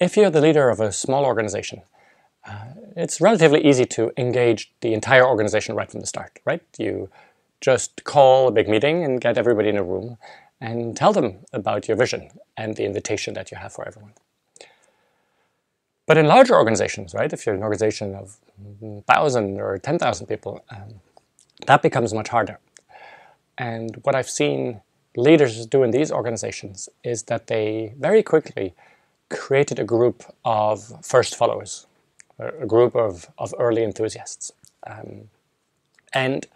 if you're the leader of a small organization, uh, it's relatively easy to engage the entire organization right from the start, right? You just call a big meeting and get everybody in a room and tell them about your vision and the invitation that you have for everyone. But in larger organizations, right, if you're an organization of 1,000 or 10,000 people, um, that becomes much harder. And what I've seen leaders do in these organizations is that they very quickly created a group of first followers, a group of, of early enthusiasts. Um, and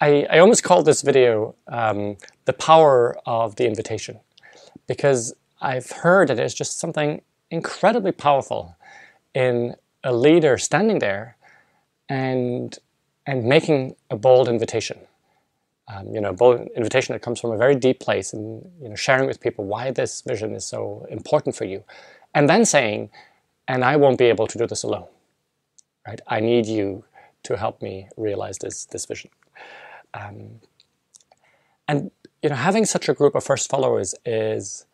I, I, almost call this video um, the power of the invitation because I've heard that there's just something incredibly powerful in a leader standing there and, and making a bold invitation um, you know, invitation that comes from a very deep place and you know, sharing with people why this vision is so important for you. And then saying, and I won't be able to do this alone, right? I need you to help me realize this, this vision. Um, and, you know, having such a group of first followers is,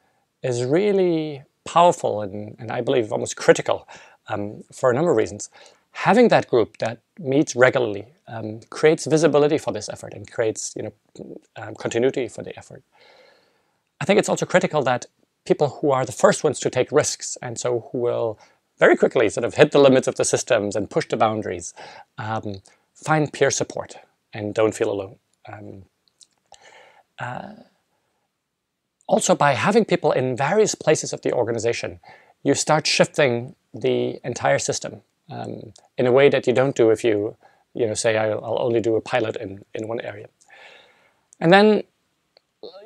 is really powerful and, and I believe almost critical um, for a number of reasons having that group that meets regularly um, creates visibility for this effort and creates you know um, continuity for the effort. I think it's also critical that people who are the first ones to take risks and so who will very quickly sort of hit the limits of the systems and push the boundaries um, find peer support and don't feel alone. Um, uh, also, by having people in various places of the organization, you start shifting the entire system um, in a way that you don't do if you, you know, say I'll, I'll, only do a pilot in, in one area. And then,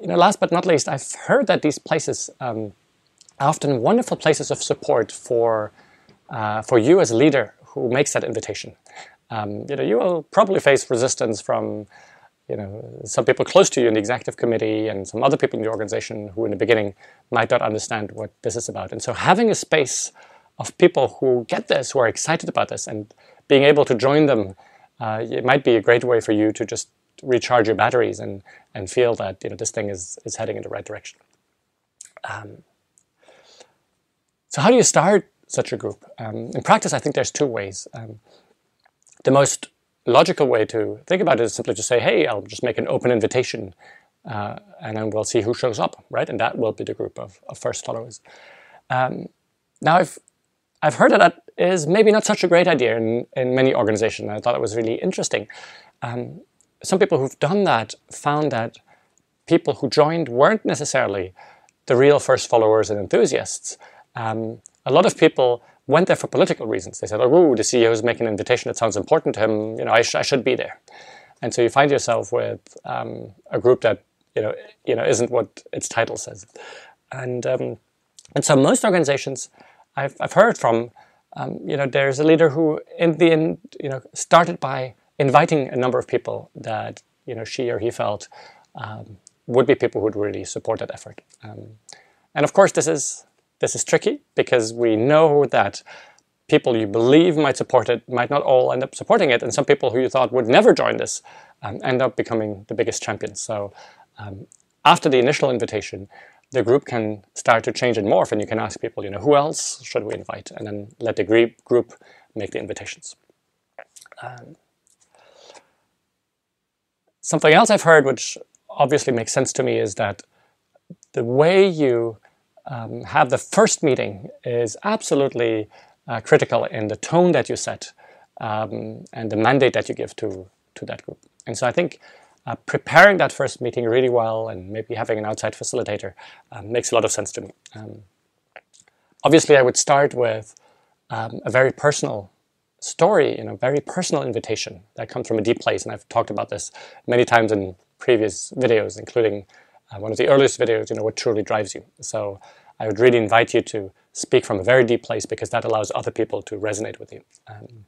you know, last but not least, I've heard that these places um, are often wonderful places of support for, uh, for you as a leader who makes that invitation. Um, you know, you will probably face resistance from, you know, some people close to you in the executive committee and some other people in the organization who in the beginning might not understand what this is about. And so having a space of people who get this, who are excited about this, and being able to join them, uh, it might be a great way for you to just recharge your batteries and, and feel that you know this thing is, is heading in the right direction. Um, so how do you start such a group? Um, in practice, I think there's two ways. Um, the most logical way to think about it is simply to say, hey, I'll just make an open invitation uh, and then we'll see who shows up, right? And that will be the group of, of first followers. Um, now, if I've heard that that is maybe not such a great idea in, in many organizations. I thought it was really interesting. Um, some people who've done that found that people who joined weren't necessarily the real first followers and enthusiasts. Um, a lot of people went there for political reasons. They said, oh, the CEO is making an invitation that sounds important to him. You know, I, sh I should be there. And so you find yourself with um, a group that, you know, you know, isn't what its title says. And, um, and so most organizations I've, I've heard from, um, you know, there's a leader who in the end, you know, started by inviting a number of people that, you know, she or he felt um, would be people who would really support that effort. Um, and of course, this is, this is tricky because we know that people you believe might support it might not all end up supporting it, and some people who you thought would never join this um, end up becoming the biggest champions. So um, after the initial invitation, the group can start to change and morph and you can ask people, you know, who else should we invite? And then let the group make the invitations. Um, something else I've heard, which obviously makes sense to me, is that the way you um, have the first meeting is absolutely uh, critical in the tone that you set um, and the mandate that you give to, to that group. And so I think uh, preparing that first meeting really well and maybe having an outside facilitator um, makes a lot of sense to me. Um, obviously, I would start with um, a very personal story, you know, very personal invitation that comes from a deep place. And I've talked about this many times in previous videos, including uh, one of the earliest videos, you know, what truly drives you. So I would really invite you to speak from a very deep place because that allows other people to resonate with you. Um,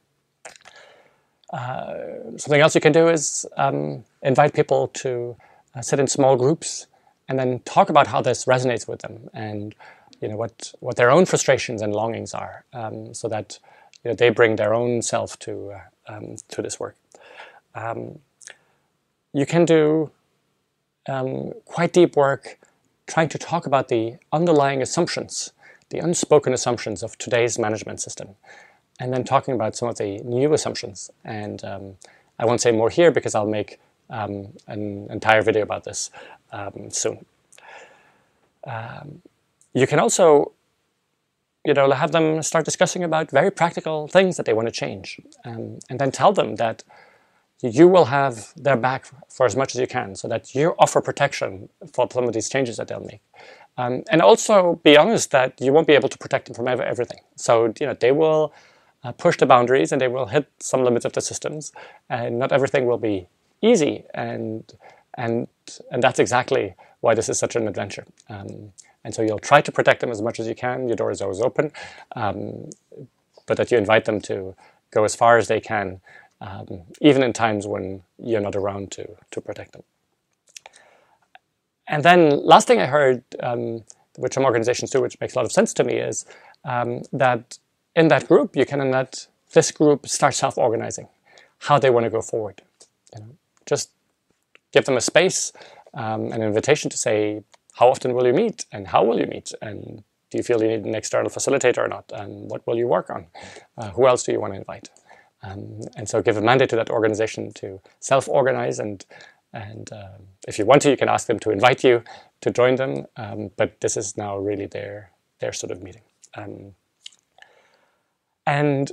uh, something else you can do is um, invite people to uh, sit in small groups and then talk about how this resonates with them and you know what what their own frustrations and longings are, um, so that you know, they bring their own self to uh, um, to this work. Um, you can do um, quite deep work trying to talk about the underlying assumptions the unspoken assumptions of today's management system, and then talking about some of the new assumptions. And um, I won't say more here because I'll make um, an entire video about this um, soon. Um, you can also you know, have them start discussing about very practical things that they want to change, um, and then tell them that you will have their back for as much as you can, so that you offer protection for some of these changes that they'll make, um, and also be honest that you won't be able to protect them from everything. So you know, they will uh, push the boundaries and they will hit some limits of the systems, and not everything will be easy, and and and that's exactly why this is such an adventure. Um, and so you'll try to protect them as much as you can. Your door is always open, um, but that you invite them to go as far as they can, um, even in times when you're not around to, to protect them. And then last thing I heard, um, which some organizations do, which makes a lot of sense to me, is um, that in that group, you can let this group start self-organizing how they want to go forward. You know, just give them a space, um, an invitation to say, how often will you meet? And how will you meet? And do you feel you need an external facilitator or not? And what will you work on? Uh, who else do you want to invite? Um, and so give a mandate to that organization to self-organize and and um, if you want to you can ask them to invite you to join them um, but this is now really their their sort of meeting. Um, and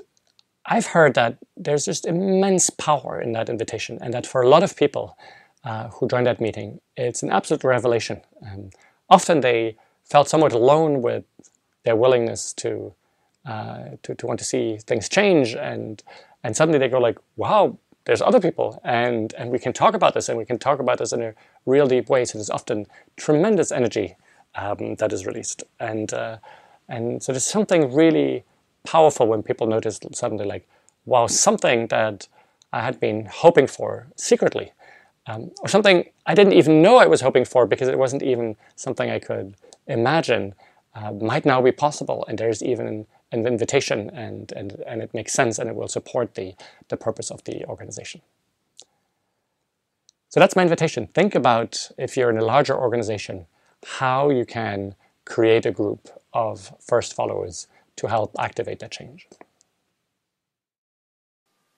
I've heard that there's just immense power in that invitation and that for a lot of people uh, who joined that meeting. It's an absolute revelation. Um, often they felt somewhat alone with their willingness to, uh, to, to want to see things change, and and suddenly they go like, "Wow, there's other people, and and we can talk about this, and we can talk about this in a real deep way." So there's often tremendous energy um, that is released, and uh, and so there's something really powerful when people notice suddenly like, "Wow, something that." I had been hoping for secretly um, or something I didn't even know I was hoping for because it wasn't even something I could imagine uh, might now be possible. And there's even an, invitation and, and, and it makes sense and it will support the, the purpose of the organization. So that's my invitation. Think about if you're in a larger organization, how you can create a group of first followers to help activate that change.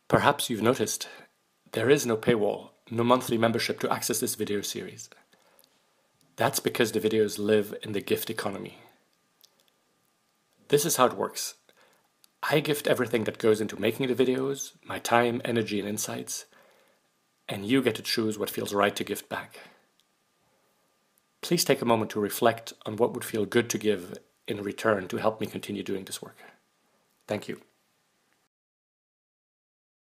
Perhaps you've noticed there is no paywall no monthly membership to access this video series. That's because the videos live in the gift economy. This is how it works. I gift everything that goes into making the videos, my time, energy, and insights, and you get to choose what feels right to gift back. Please take a moment to reflect on what would feel good to give in return to help me continue doing this work. Thank you.